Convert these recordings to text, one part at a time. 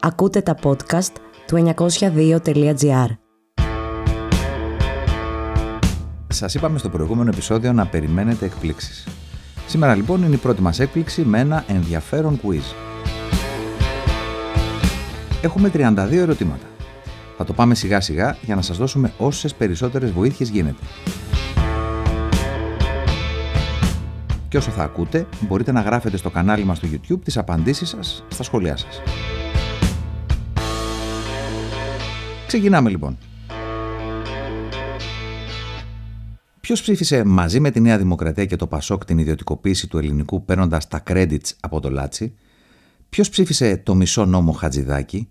Ακούτε τα podcast του 902.gr. Σας είπαμε στο προηγούμενο επεισόδιο να περιμένετε εκπλήξεις. Σήμερα λοιπόν είναι η πρώτη μας έκπληξη με ένα ενδιαφέρον quiz. Έχουμε 32 ερωτήματα. Θα το πάμε σιγά σιγά για να σας δώσουμε όσες περισσότερες βοήθειες γίνεται. Και όσο θα ακούτε, μπορείτε να γράφετε στο κανάλι μας στο YouTube τις απαντήσεις σας στα σχόλιά σας. Ξεκινάμε λοιπόν. Ποιος ψήφισε μαζί με τη Νέα Δημοκρατία και το Πασόκ την ιδιωτικοποίηση του ελληνικού παίρνοντας τα credits από το Λάτσι, Ποιος ψήφισε το μισό νόμο Χατζηδάκη,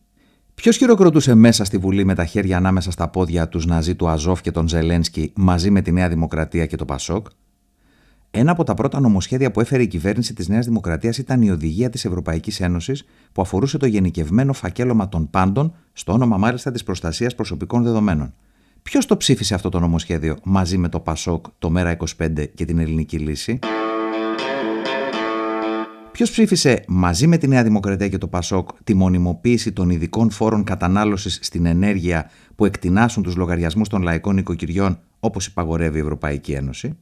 Ποιος χειροκροτούσε μέσα στη Βουλή με τα χέρια ανάμεσα στα πόδια τους Ναζί του Αζόφ και τον Ζελένσκι μαζί με τη Νέα Δημοκρατία και το Πασόκ, ένα από τα πρώτα νομοσχέδια που έφερε η κυβέρνηση της Νέας Δημοκρατίας ήταν η οδηγία της Ευρωπαϊκής Ένωσης που αφορούσε το γενικευμένο φακέλωμα των πάντων, στο όνομα μάλιστα της προστασίας προσωπικών δεδομένων. Ποιος το ψήφισε αυτό το νομοσχέδιο μαζί με το ΠΑΣΟΚ, το ΜΕΡΑ25 και την Ελληνική Λύση; Ποιος ψήφισε μαζί με τη Νέα Δημοκρατία και το ΠΑΣΟΚ τη μονιμοποίηση των ειδικών φόρων κατανάλωσης στην ενέργεια που εκτινάσουν τους λογαριασμούς των λαϊκών οικοκυριών όπως υπαγορεύει η Ευρωπαϊκή Ένωση;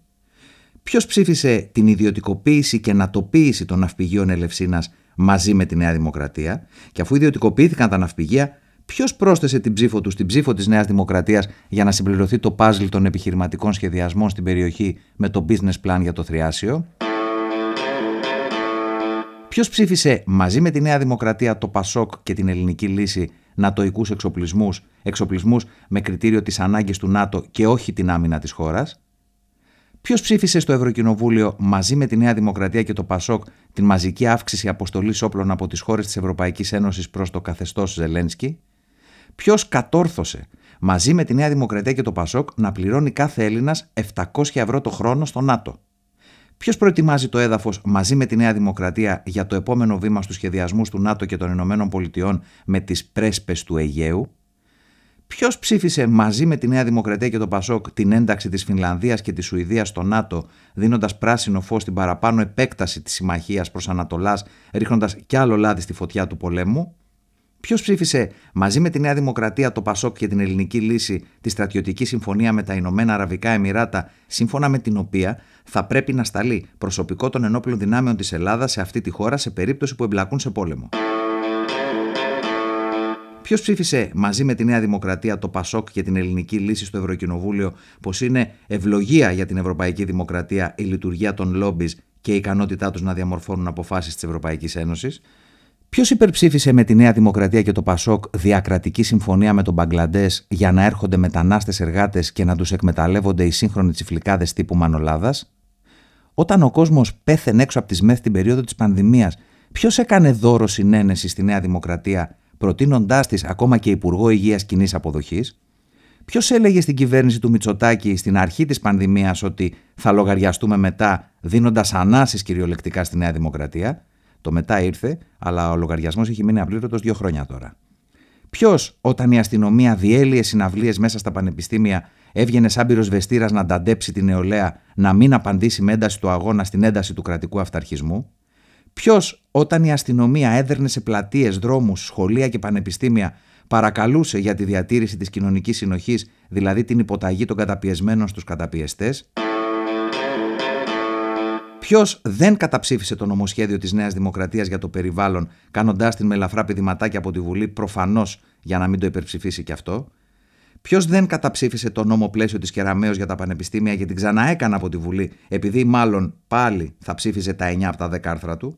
Ποιος ψήφισε την ιδιωτικοποίηση και νατοποίηση των ναυπηγείων Ελευσίνας μαζί με τη Νέα Δημοκρατία, και αφού ιδιωτικοποιήθηκαν τα ναυπηγεία, ποιος πρόσθεσε την ψήφο τους στην ψήφο της Νέας Δημοκρατίας για να συμπληρωθεί το πάζλ των επιχειρηματικών σχεδιασμών στην περιοχή με το business plan για το Θριάσιο; Ποιος ψήφισε μαζί με τη Νέα Δημοκρατία το Πασόκ και την Ελληνική Λύση νατοικούς εξοπλισμούς, εξοπλισμούς με κριτήριο της ανάγκης του ΝΑΤΟ και όχι την άμυνα της χώρας; Ποιος ψήφισε στο Ευρωκοινοβούλιο μαζί με τη Νέα Δημοκρατία και το Πασόκ την μαζική αύξηση αποστολής όπλων από τις χώρες της Ευρωπαϊκής Ένωσης προς το καθεστώς Ζελένσκι; Ποιος κατόρθωσε μαζί με τη Νέα Δημοκρατία και το Πασόκ να πληρώνει κάθε Έλληνας 700 ευρώ το χρόνο στο ΝΑΤΟ; Ποιος προετοιμάζει το έδαφος μαζί με τη Νέα Δημοκρατία για το επόμενο βήμα στους σχεδιασμούς του ΝΑΤΟ και των Ηνωμένων Πολιτειών με τις πρέσπες του Αιγαίου; Ποιος ψήφισε μαζί με τη Νέα Δημοκρατία και το Πασόκ την ένταξη της Φινλανδίας και της Σουηδίας στο ΝΑΤΟ, δίνοντας πράσινο φως στην παραπάνω επέκταση της συμμαχίας προς Ανατολάς, ρίχνοντας κι άλλο λάδι στη φωτιά του πολέμου; Ποιος ψήφισε μαζί με τη Νέα Δημοκρατία, το Πασόκ και την Ελληνική Λύση τη στρατιωτική συμφωνία με τα Ηνωμένα Αραβικά Εμμυράτα, σύμφωνα με την οποία θα πρέπει να σταλεί προσωπικό των ενόπλων δυνάμεων της Ελλάδας σε αυτή τη χώρα σε περίπτωση που εμπλακούν σε πόλεμο; Ποιος ψήφισε μαζί με τη Νέα Δημοκρατία, το Πασόκ και την Ελληνική Λύση στο Ευρωκοινοβούλιο πως είναι ευλογία για την Ευρωπαϊκή Δημοκρατία η λειτουργία των λόμπις και η ικανότητά τους να διαμορφώνουν αποφάσεις της Ευρωπαϊκής Ένωσης; Ποιος υπερψήφισε με τη Νέα Δημοκρατία και το Πασόκ διακρατική συμφωνία με τον Μπαγκλαντές για να έρχονται μετανάστες εργάτες και να τους εκμεταλλεύονται οι σύγχρονοι τσιφλικάδες τύπου Μανολάδας; Όταν ο κόσμος πέθαινε έξω από τις ΜΕΘ την περίοδο της πανδημίας, ποιος έκανε δώρο συνένεση στη Νέα Δημοκρατία προτείνοντάς της ακόμα και Υπουργό Υγείας Κοινής Αποδοχής, ποιος έλεγε στην κυβέρνηση του Μητσοτάκη στην αρχή της πανδημίας ότι θα λογαριαστούμε μετά, δίνοντας ανάσει κυριολεκτικά στη Νέα Δημοκρατία; Το μετά ήρθε, αλλά ο λογαριασμός έχει μείνει απλήρωτος δύο χρόνια τώρα. Ποιος, όταν η αστυνομία διέλυε συναυλίες μέσα στα πανεπιστήμια, έβγαινε σαν πυροσβεστήρας να ανταντέψει την νεολαία να μην απαντήσει με ένταση του αγώνα στην ένταση του κρατικού αυταρχισμού; Ποιος, όταν η αστυνομία έδερνε σε πλατείες, δρόμους, σχολεία και πανεπιστήμια, παρακαλούσε για τη διατήρηση της κοινωνικής συνοχής, δηλαδή την υποταγή των καταπιεσμένων στους καταπιεστές; Ποιος δεν καταψήφισε το νομοσχέδιο της Νέας Δημοκρατίας για το περιβάλλον, κάνοντάς την με ελαφρά πηδηματάκια από τη Βουλή, προφανώς για να μην το υπερψηφίσει κι αυτό; Ποιος δεν καταψήφισε το νόμο πλαίσιο της Κεραμαίο για τα πανεπιστήμια και την ξαναέκανα από τη Βουλή, επειδή μάλλον πάλι θα ψήφιζε τα 9 από τα 10 άρθρα του;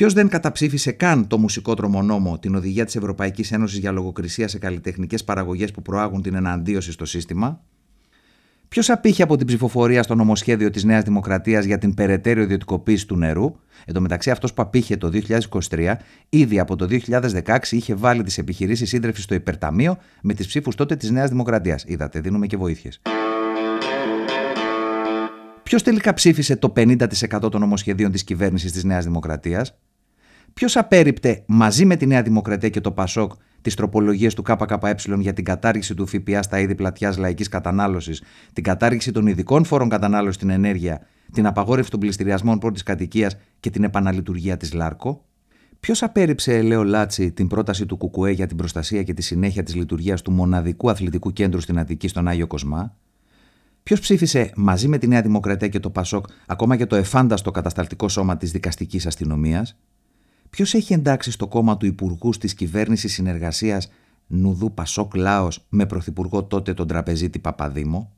Ποιος δεν καταψήφισε καν το μουσικό τρομονόμο, την οδηγία της Ευρωπαϊκής Ένωσης για λογοκρισία σε καλλιτεχνικές παραγωγές που προάγουν την εναντίωση στο σύστημα; Ποιος απήχε από την ψηφοφορία στο νομοσχέδιο της Νέας Δημοκρατίας για την περαιτέρω ιδιωτικοποίηση του νερού; Εν τω μεταξύ, αυτός που απήχε το 2023, ήδη από το 2016 είχε βάλει τις επιχειρήσεις σύντρεφη στο υπερταμείο με τις ψήφους τότε της Νέας Δημοκρατίας. Είδατε, δίνουμε και βοήθειες. Ποιος τελικά ψήφισε το 50% των νομοσχεδίων της κυβέρνησης της Νέας Δημοκρατίας; Ποιος απέρριπτε μαζί με τη Νέα Δημοκρατία και το ΠΑΣΟΚ τις τροπολογίες του ΚΚΕ για την κατάργηση του ΦΠΑ στα είδη πλατιάς λαϊκής κατανάλωσης, την κατάργηση των ειδικών φόρων κατανάλωσης στην ενέργεια, την απαγόρευση των πληστηριασμών πρώτης κατοικίας και την επαναλειτουργία της ΛΑΡΚΟ. Ποιος απέρριψε, λέω Λάτσι, την πρόταση του Κουκουέ για την προστασία και τη συνέχεια της λειτουργίας του μοναδικού αθλητικού κέντρου στην Αττική, στον Άγιο Κοσμά; Ποιος ψήφισε μαζί με τη Νέα Δημοκρατία και το Πασόκ ακόμα και το εφάνταστο κατασταλτικό σώμα της δικαστικής αστυνομίας; Ποιος έχει εντάξει στο κόμμα του Υπουργού τη Κυβέρνηση Συνεργασίας Νουδού Πασόκ Λάος με πρωθυπουργό τότε τον τραπεζίτη Παπαδήμο;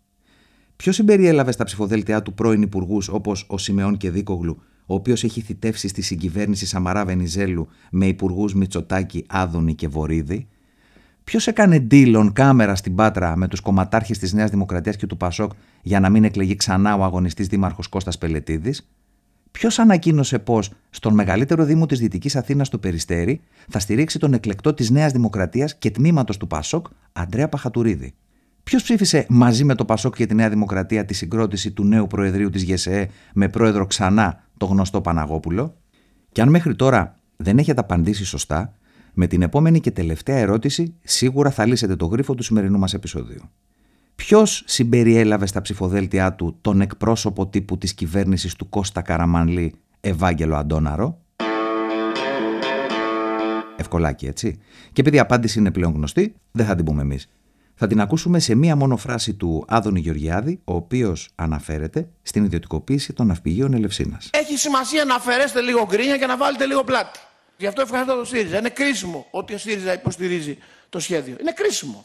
Ποιος συμπεριέλαβε στα ψηφοδέλτια του πρώην υπουργούς όπως ο Σιμεών και Δίκογλου, ο οποίος έχει θητεύσει στη συγκυβέρνηση Σαμαρά Βενιζέλου με υπουργούς Μητσοτάκη, Άδωνη και Βορύδη; Ποιος έκανε deal κάμερα στην Πάτρα με τους κομματάρχες της Νέας Δημοκρατίας και του Πασόκ για να μην εκλεγεί ξανά ο αγωνιστής δήμαρχος Κώστας Πελετίδης; Ποιος ανακοίνωσε πω στον μεγαλύτερο Δήμο της Δυτικής Αθήνας του Περιστέρη θα στηρίξει τον εκλεκτό της Νέας Δημοκρατίας και τμήματος του Πασόκ, Αντρέα Παχατουρίδη; Ποιος ψήφισε μαζί με το Πασόκ και τη Νέα Δημοκρατία τη συγκρότηση του νέου Προεδρείου της ΓΕΣΕΕ με πρόεδρο ξανά το γνωστό Παναγόπουλο; Και αν μέχρι τώρα δεν έχετε απαντήσει σωστά, με την επόμενη και τελευταία ερώτηση σίγουρα θα λύσετε το γρίφο του σημερινού μας επεισοδίου. Ποιος συμπεριέλαβε στα ψηφοδέλτια του τον εκπρόσωπο τύπου της κυβέρνησης του Κώστα Καραμανλή, Ευάγγελο Αντώναρο; Ευκολάκι, έτσι. Και επειδή η απάντηση είναι πλέον γνωστή, δεν θα την πούμε εμείς. Θα την ακούσουμε σε μία μόνο φράση του Άδωνη Γεωργιάδη, ο οποίος αναφέρεται στην ιδιωτικοποίηση των ναυπηγείων Ελευσίνας. Έχει σημασία να αφαιρέσετε λίγο γκρίνια και να βάλετε λίγο πλάτη. Γι' αυτό ευχαριστώ τον ΣΥΡΙΖΑ. Είναι κρίσιμο ότι ο ΣΥΡΙΖΑ υποστηρίζει το σχέδιο. Είναι κρίσιμο.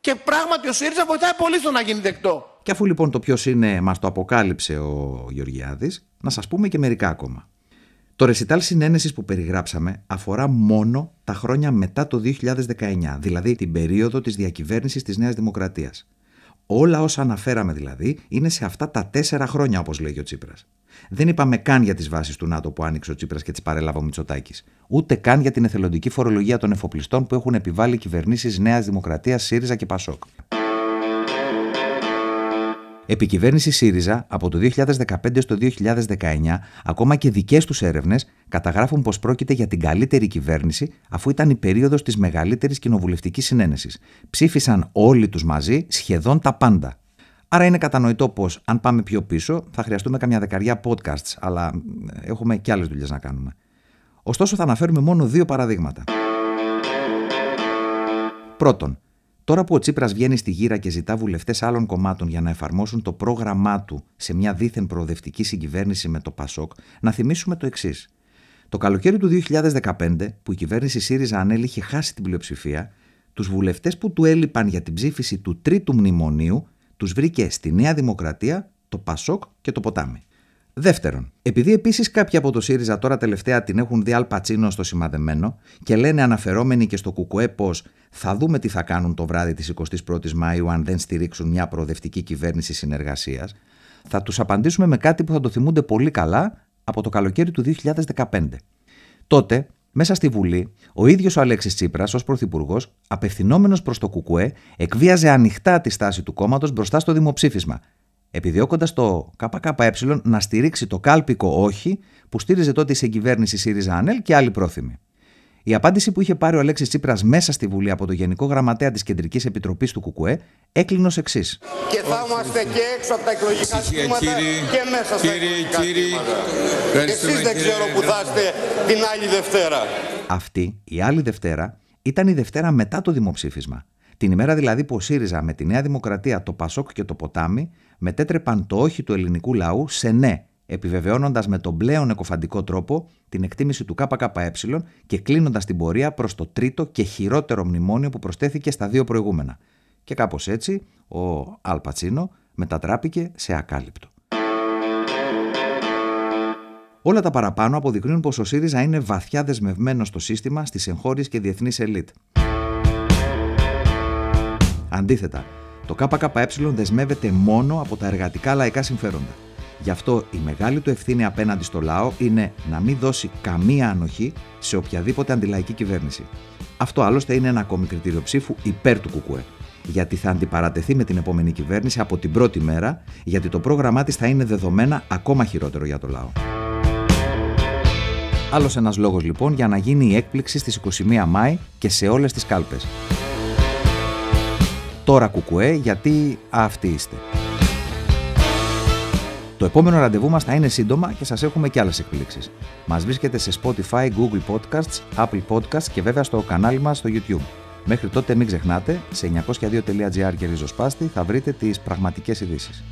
Και πράγματι ο ΣΥΡΙΖΑ βοηθάει πολύ στο να γίνει δεκτό. Και αφού λοιπόν το ποιος είναι, μας το αποκάλυψε ο Γεωργιάδης, να σας πούμε και μερικά ακόμα. Το ρεσιτάλ συνένεσης που περιγράψαμε αφορά μόνο τα χρόνια μετά το 2019, δηλαδή την περίοδο της διακυβέρνησης της Νέας Δημοκρατίας. Όλα όσα αναφέραμε δηλαδή είναι σε αυτά τα τέσσερα χρόνια, όπως λέγει ο Τσίπρας. Δεν είπαμε καν για τις βάσεις του ΝΑΤΟ που άνοιξε ο Τσίπρας και τις παρέλαβε ο Μητσοτάκης. Ούτε καν για την εθελοντική φορολογία των εφοπλιστών που έχουν επιβάλει κυβερνήσεις Νέας Δημοκρατίας, ΣΥΡΙΖΑ και ΠΑΣΟΚ. Επικυβέρνηση ΣΥΡΙΖΑ από το 2015 στο 2019, ακόμα και δικές τους έρευνες καταγράφουν πως πρόκειται για την καλύτερη κυβέρνηση, αφού ήταν η περίοδος της μεγαλύτερης κοινοβουλευτικής συνένεσης. Ψήφισαν όλοι τους μαζί σχεδόν τα πάντα. Άρα είναι κατανοητό πως αν πάμε πιο πίσω θα χρειαστούμε καμιά δεκαριά podcasts, αλλά έχουμε και άλλες δουλειές να κάνουμε. Ωστόσο, θα αναφέρουμε μόνο δύο παραδείγματα. Πρώτον, τώρα που ο Τσίπρας βγαίνει στη γύρα και ζητά βουλευτές άλλων κομμάτων για να εφαρμόσουν το πρόγραμμά του σε μια δίθεν προοδευτική συγκυβέρνηση με το ΠΑΣΟΚ, να θυμίσουμε το εξής. Το καλοκαίρι του 2015, που η κυβέρνηση ΣΥΡΙΖΑ ανέλη είχε χάσει την πλειοψηφία, τους βουλευτές που του έλειπαν για την ψήφιση του τρίτου μνημονίου τους βρήκε στη Νέα Δημοκρατία, το Πασόκ και το Ποτάμι. Δεύτερον, επειδή επίσης κάποιοι από το ΣΥΡΙΖΑ τώρα τελευταία την έχουν δει αλπατσίνο στο σημαδεμένο και λένε αναφερόμενοι και στο Κουκουέ πως θα δούμε τι θα κάνουν το βράδυ της 21η Μαου αν δεν στηρίξουν μια προοδευτική κυβέρνηση συνεργασίας, θα τους απαντήσουμε με κάτι που θα το θυμούνται πολύ καλά από το καλοκαίρι του 2015. Τότε, μέσα στη Βουλή, ο ίδιος ο Αλέξης Τσίπρας, ως πρωθυπουργός, απευθυνόμενος προς το Κουκουέ, εκβίαζε ανοιχτά τη στάση του κόμματος μπροστά στο δημοψήφισμα, επιδιώκοντας το ΚΚΕ να στηρίξει το κάλπικο όχι που στήριζε τότε η συγκυβέρνηση ΣΥΡΙΖΑ ΑΝΕΛ και άλλοι πρόθυμοι. Η απάντηση που είχε πάρει ο Αλέξης Τσίπρας μέσα στη Βουλή από το Γενικό Γραμματέα της Κεντρικής Επιτροπής του ΚΚΕ έκλεινε ως εξής. Και θα είμαστε και έξω από τα εκλογικά συστήματα και μέσα στα εκλογικά συστήματα. Εσείς δεν ξέρω που θα είστε την άλλη Δευτέρα. Αυτή η άλλη Δευτέρα ήταν η Δευτέρα μετά το δημοψήφισμα. Την ημέρα δηλαδή που ο ΣΥΡΙΖΑ με τη Νέα Δημοκρατία, το Πασόκ και το Ποτάμι μετέτρεπαν το όχι του ελληνικού λαού σε ναι, επιβεβαιώνοντας με τον πλέον εκοφαντικό τρόπο την εκτίμηση του ΚΚΕ και κλείνοντας την πορεία προς το τρίτο και χειρότερο μνημόνιο που προσθέθηκε στα δύο προηγούμενα. Και κάπως έτσι ο Αλπατσίνο μετατράπηκε σε ακάλυπτο. Όλα τα παραπάνω αποδεικνύουν πως ο ΣΥΡΙΖΑ είναι βαθιά δεσμευμένος στο σύστημα, στις εγχώριες και διεθνείς ελίτ. Αντίθετα, το ΚΚΕ δεσμεύεται μόνο από τα εργατικά λαϊκά συμφέροντα. Γι' αυτό η μεγάλη του ευθύνη απέναντι στο λαό είναι να μην δώσει καμία ανοχή σε οποιαδήποτε αντιλαϊκή κυβέρνηση. Αυτό άλλωστε είναι ένα ακόμη κριτήριο ψήφου υπέρ του ΚΚΕ. Γιατί θα αντιπαρατεθεί με την επόμενη κυβέρνηση από την πρώτη μέρα, γιατί το πρόγραμμά της θα είναι δεδομένα ακόμα χειρότερο για το λαό. Άλλος ένας λόγος λοιπόν για να γίνει η έκπληξη στις 21 Μάη και σε όλες τις κάλπες. Τώρα κουκουέ γιατί αυτοί είστε. Το επόμενο ραντεβού μας θα είναι σύντομα και σας έχουμε και άλλες εκπλήξεις. Μας βρίσκεται σε Spotify, Google Podcasts, Apple Podcasts και βέβαια στο κανάλι μας στο YouTube. Μέχρι τότε μην ξεχνάτε, σε 902.gr και ριζοσπάστη θα βρείτε τις πραγματικές ειδήσεις.